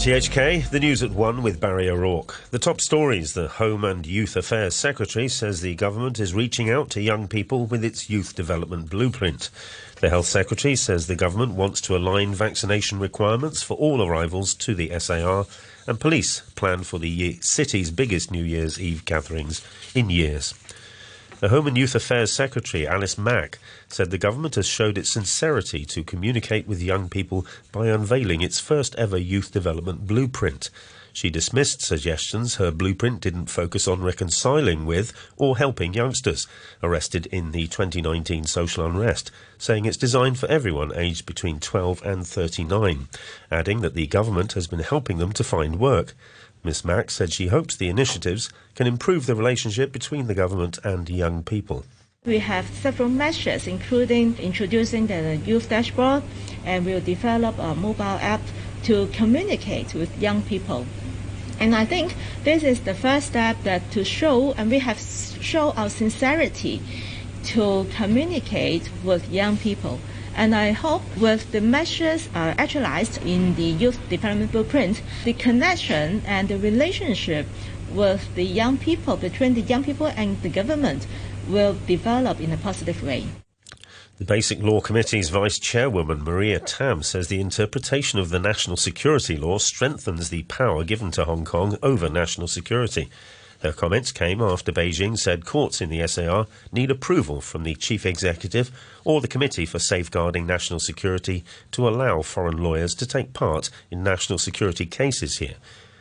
RTHK, the news at 1 with Barry O'Rourke. The top stories the Home and Youth Affairs Secretary says the government is reaching out to young people with its youth development blueprint. The Health Secretary says the government wants to align vaccination requirements for all arrivals to the SAR, and police plan for the city's biggest New Year's Eve gatherings in years. The Home and Youth Affairs Secretary, Alice Mak, said the government has showed its sincerity to communicate with young people by unveiling its first ever youth development blueprint. She dismissed suggestions her blueprint didn't focus on reconciling with or helping youngsters arrested in the 2019 social unrest, saying it's designed for everyone aged between 12 and 39, adding that the government has been helping them to find work. Ms Mak said she hopes the initiatives can improve the relationship between the government and young people. We have several measures, including introducing the youth dashboard, and we'll develop a mobile app to communicate with young people. And I think this is the first step that to show, and we have shown our sincerity to communicate with young people. And I hope with the measures uh, actualized in the Youth Development Blueprint, the connection and the relationship with the young people, between the young people and the government, will develop in a positive way. The Basic Law Committee's Vice Chairwoman Maria Tam says the interpretation of the national security law strengthens the power given to Hong Kong over national security. Her comments came after Beijing said courts in the SAR need approval from the chief executive or the Committee for Safeguarding National Security to allow foreign lawyers to take part in national security cases here.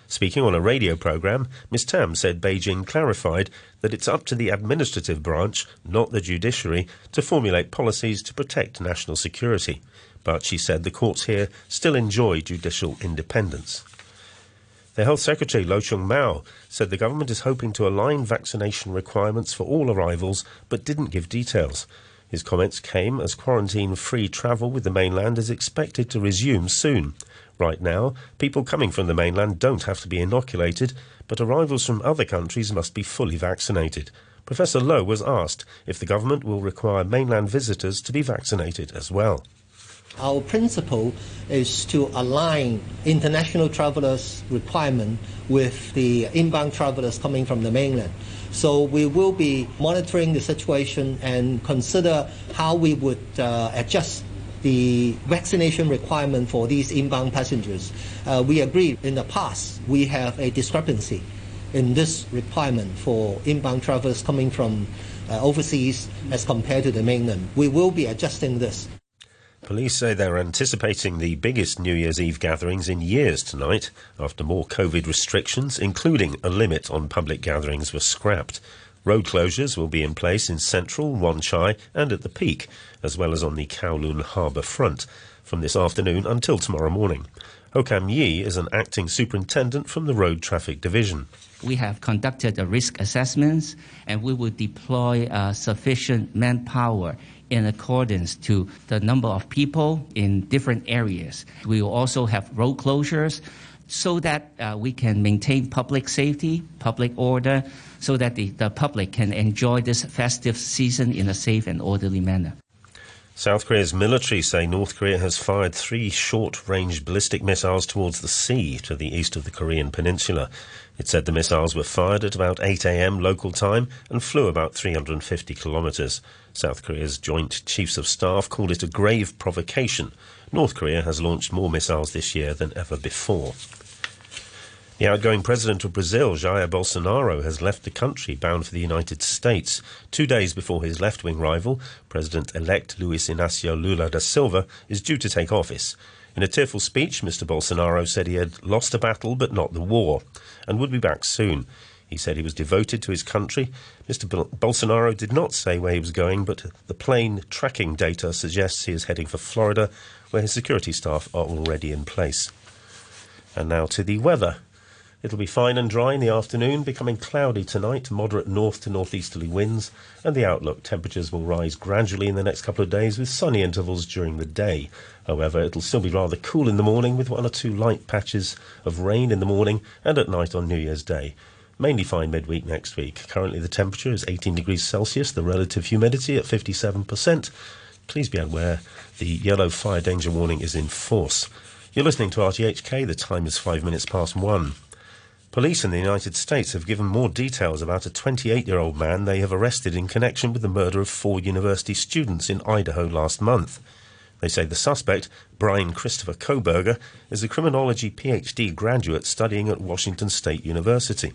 Speaking on a radio program, Ms. Tam said Beijing clarified that it's up to the administrative branch, not the judiciary, to formulate policies to protect national security. But she said the courts here still enjoy judicial independence. The Health Secretary, Lo Chung-mau, said the government is hoping to align vaccination requirements for all arrivals, but didn't give details. His comments came as quarantine free travel with the mainland is expected to resume soon. Right now, people coming from the mainland don't have to be inoculated, but arrivals from other countries must be fully vaccinated. Professor Lo was asked if the government will require mainland visitors to be vaccinated as well. Our principle is to align international travelers' requirement with the inbound travelers coming from the mainland. So we will be monitoring the situation and consider how we would uh, adjust the vaccination requirement for these inbound passengers. Uh, we agree in the past we have a discrepancy in this requirement for inbound travelers coming from uh, overseas as compared to the mainland. We will be adjusting this. Police say they're anticipating the biggest New Year's Eve gatherings in years tonight after more COVID restrictions, including a limit on public gatherings, were scrapped. Road closures will be in place in Central, Wan Chai, and at the Peak, as well as on the Kowloon Harbour front, from this afternoon until tomorrow morning. Hokam Yi is an acting superintendent from the Road Traffic Division. We have conducted a risk assessments and we will deploy uh, sufficient manpower in accordance to the number of people in different areas. We will also have road closures so that uh, we can maintain public safety, public order, so that the, the public can enjoy this festive season in a safe and orderly manner. South Korea's military say North Korea has fired three short range ballistic missiles towards the sea to the east of the Korean peninsula. It said the missiles were fired at about 8 a.m. local time and flew about 350 kilometres. South Korea's Joint Chiefs of Staff called it a grave provocation. North Korea has launched more missiles this year than ever before. The outgoing president of Brazil, Jair Bolsonaro, has left the country bound for the United States. Two days before his left wing rival, President elect Luiz Inacio Lula da Silva, is due to take office. In a tearful speech, Mr. Bolsonaro said he had lost a battle but not the war and would be back soon. He said he was devoted to his country. Mr. Bolsonaro did not say where he was going, but the plane tracking data suggests he is heading for Florida, where his security staff are already in place. And now to the weather. It'll be fine and dry in the afternoon, becoming cloudy tonight, moderate north to northeasterly winds, and the outlook temperatures will rise gradually in the next couple of days with sunny intervals during the day. However, it'll still be rather cool in the morning with one or two light patches of rain in the morning and at night on New Year's Day. Mainly fine midweek next week. Currently, the temperature is 18 degrees Celsius, the relative humidity at 57%. Please be aware the yellow fire danger warning is in force. You're listening to RTHK. The time is five minutes past one. Police in the United States have given more details about a 28 year old man they have arrested in connection with the murder of four university students in Idaho last month. They say the suspect, Brian Christopher Kohberger, is a criminology PhD graduate studying at Washington State University.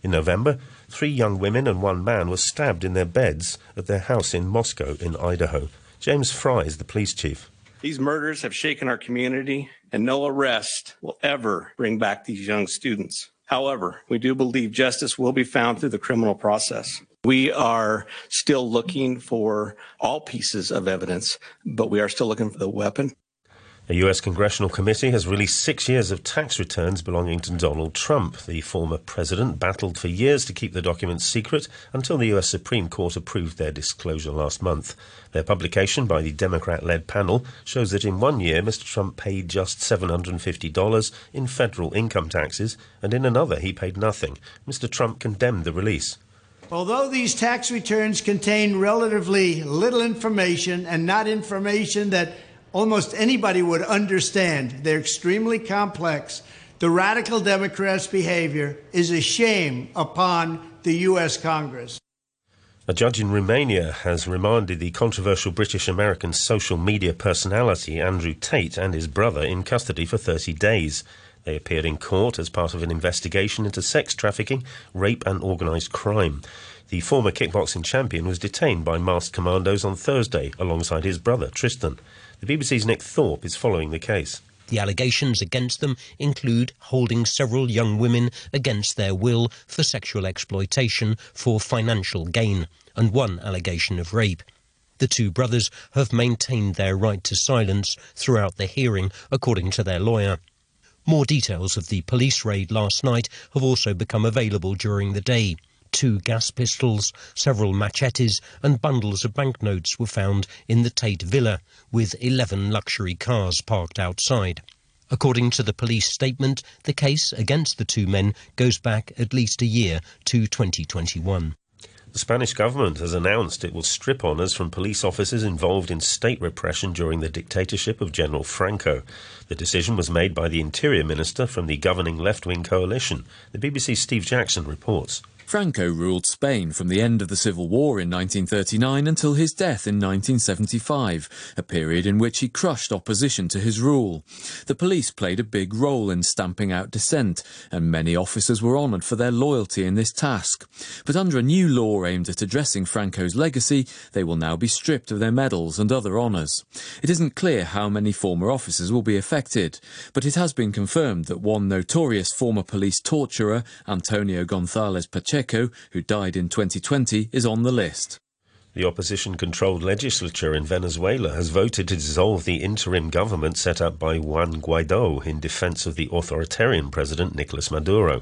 In November, three young women and one man were stabbed in their beds at their house in Moscow, in Idaho. James Fry is the police chief. These murders have shaken our community, and no arrest will ever bring back these young students. However, we do believe justice will be found through the criminal process. We are still looking for all pieces of evidence, but we are still looking for the weapon. A US congressional committee has released six years of tax returns belonging to Donald Trump. The former president battled for years to keep the documents secret until the US Supreme Court approved their disclosure last month. Their publication by the Democrat led panel shows that in one year, Mr. Trump paid just $750 in federal income taxes, and in another, he paid nothing. Mr. Trump condemned the release. Although these tax returns contain relatively little information and not information that almost anybody would understand. They're extremely complex. The radical Democrats' behavior is a shame upon the U.S. Congress. A judge in Romania has remanded the controversial British American social media personality Andrew Tate and his brother in custody for 30 days. They appeared in court as part of an investigation into sex trafficking, rape, and organised crime. The former kickboxing champion was detained by masked commandos on Thursday alongside his brother Tristan. The BBC's Nick Thorpe is following the case. The allegations against them include holding several young women against their will for sexual exploitation for financial gain, and one allegation of rape. The two brothers have maintained their right to silence throughout the hearing, according to their lawyer. More details of the police raid last night have also become available during the day. Two gas pistols, several machetes, and bundles of banknotes were found in the Tate Villa, with 11 luxury cars parked outside. According to the police statement, the case against the two men goes back at least a year to 2021. The Spanish government has announced it will strip honours from police officers involved in state repression during the dictatorship of General Franco. The decision was made by the Interior Minister from the governing left wing coalition. The BBC's Steve Jackson reports. Franco ruled Spain from the end of the Civil War in 1939 until his death in 1975, a period in which he crushed opposition to his rule. The police played a big role in stamping out dissent, and many officers were honoured for their loyalty in this task. But under a new law aimed at addressing Franco's legacy, they will now be stripped of their medals and other honours. It isn't clear how many former officers will be affected, but it has been confirmed that one notorious former police torturer, Antonio Gonzalez Pacheco, Pacheco, who died in 2020, is on the list. The opposition controlled legislature in Venezuela has voted to dissolve the interim government set up by Juan Guaido in defense of the authoritarian president Nicolas Maduro.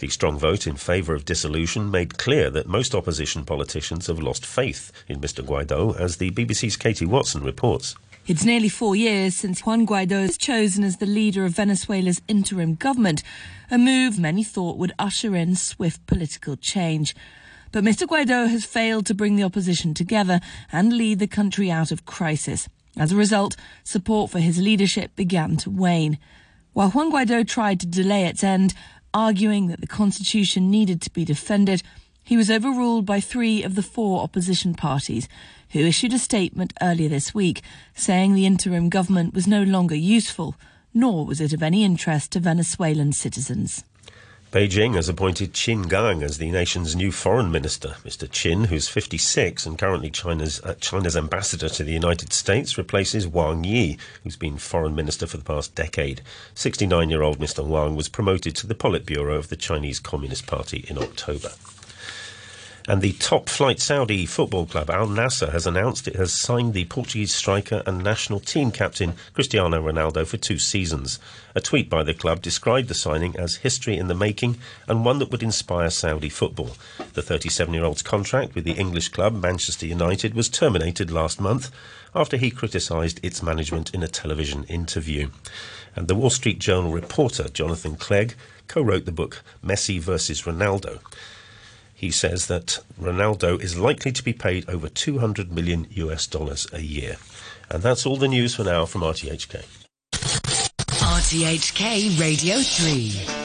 The strong vote in favour of dissolution made clear that most opposition politicians have lost faith in Mr Guaido, as the BBC's Katie Watson reports. It's nearly four years since Juan Guaido was chosen as the leader of Venezuela's interim government, a move many thought would usher in swift political change. But Mr. Guaido has failed to bring the opposition together and lead the country out of crisis. As a result, support for his leadership began to wane. While Juan Guaido tried to delay its end, arguing that the constitution needed to be defended, he was overruled by three of the four opposition parties, who issued a statement earlier this week saying the interim government was no longer useful, nor was it of any interest to Venezuelan citizens. Beijing has appointed Qin Gang as the nation's new foreign minister. Mr. Qin, who's 56 and currently China's, uh, China's ambassador to the United States, replaces Wang Yi, who's been foreign minister for the past decade. 69 year old Mr. Wang was promoted to the Politburo of the Chinese Communist Party in October. And the top flight Saudi football club Al Nassr has announced it has signed the Portuguese striker and national team captain Cristiano Ronaldo for two seasons. A tweet by the club described the signing as history in the making and one that would inspire Saudi football. The 37 year old's contract with the English club Manchester United was terminated last month after he criticised its management in a television interview. And the Wall Street Journal reporter Jonathan Clegg co wrote the book Messi versus Ronaldo he says that Ronaldo is likely to be paid over 200 million US dollars a year. And that's all the news for now from RTHK. RTHK Radio 3.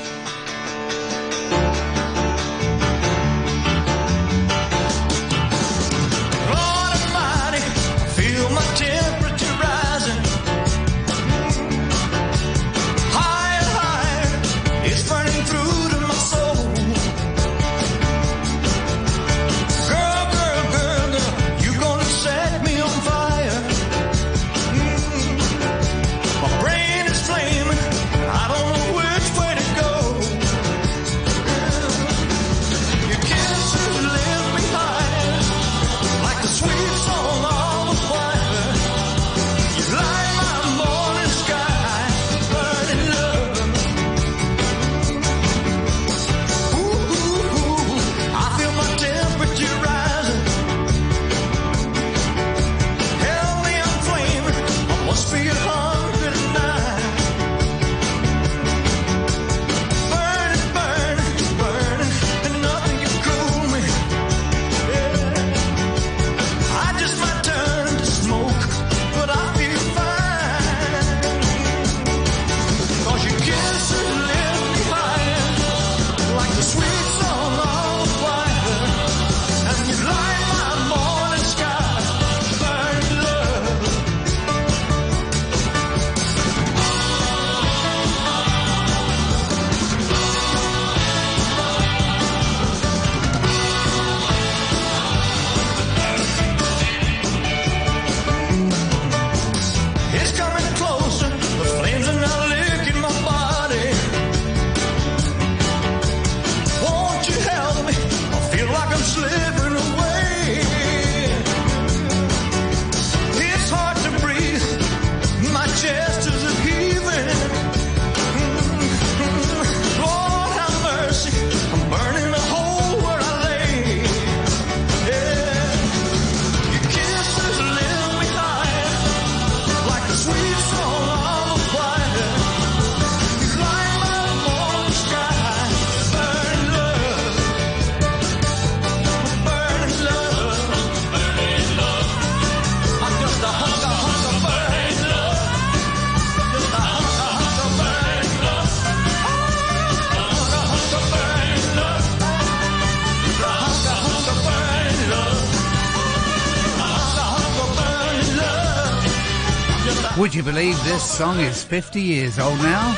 Would you believe this song is 50 years old now?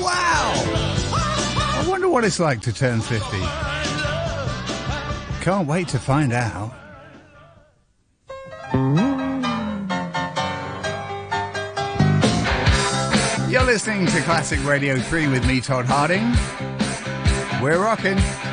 Wow! I wonder what it's like to turn 50. Can't wait to find out. You're listening to Classic Radio 3 with me, Todd Harding. We're rocking.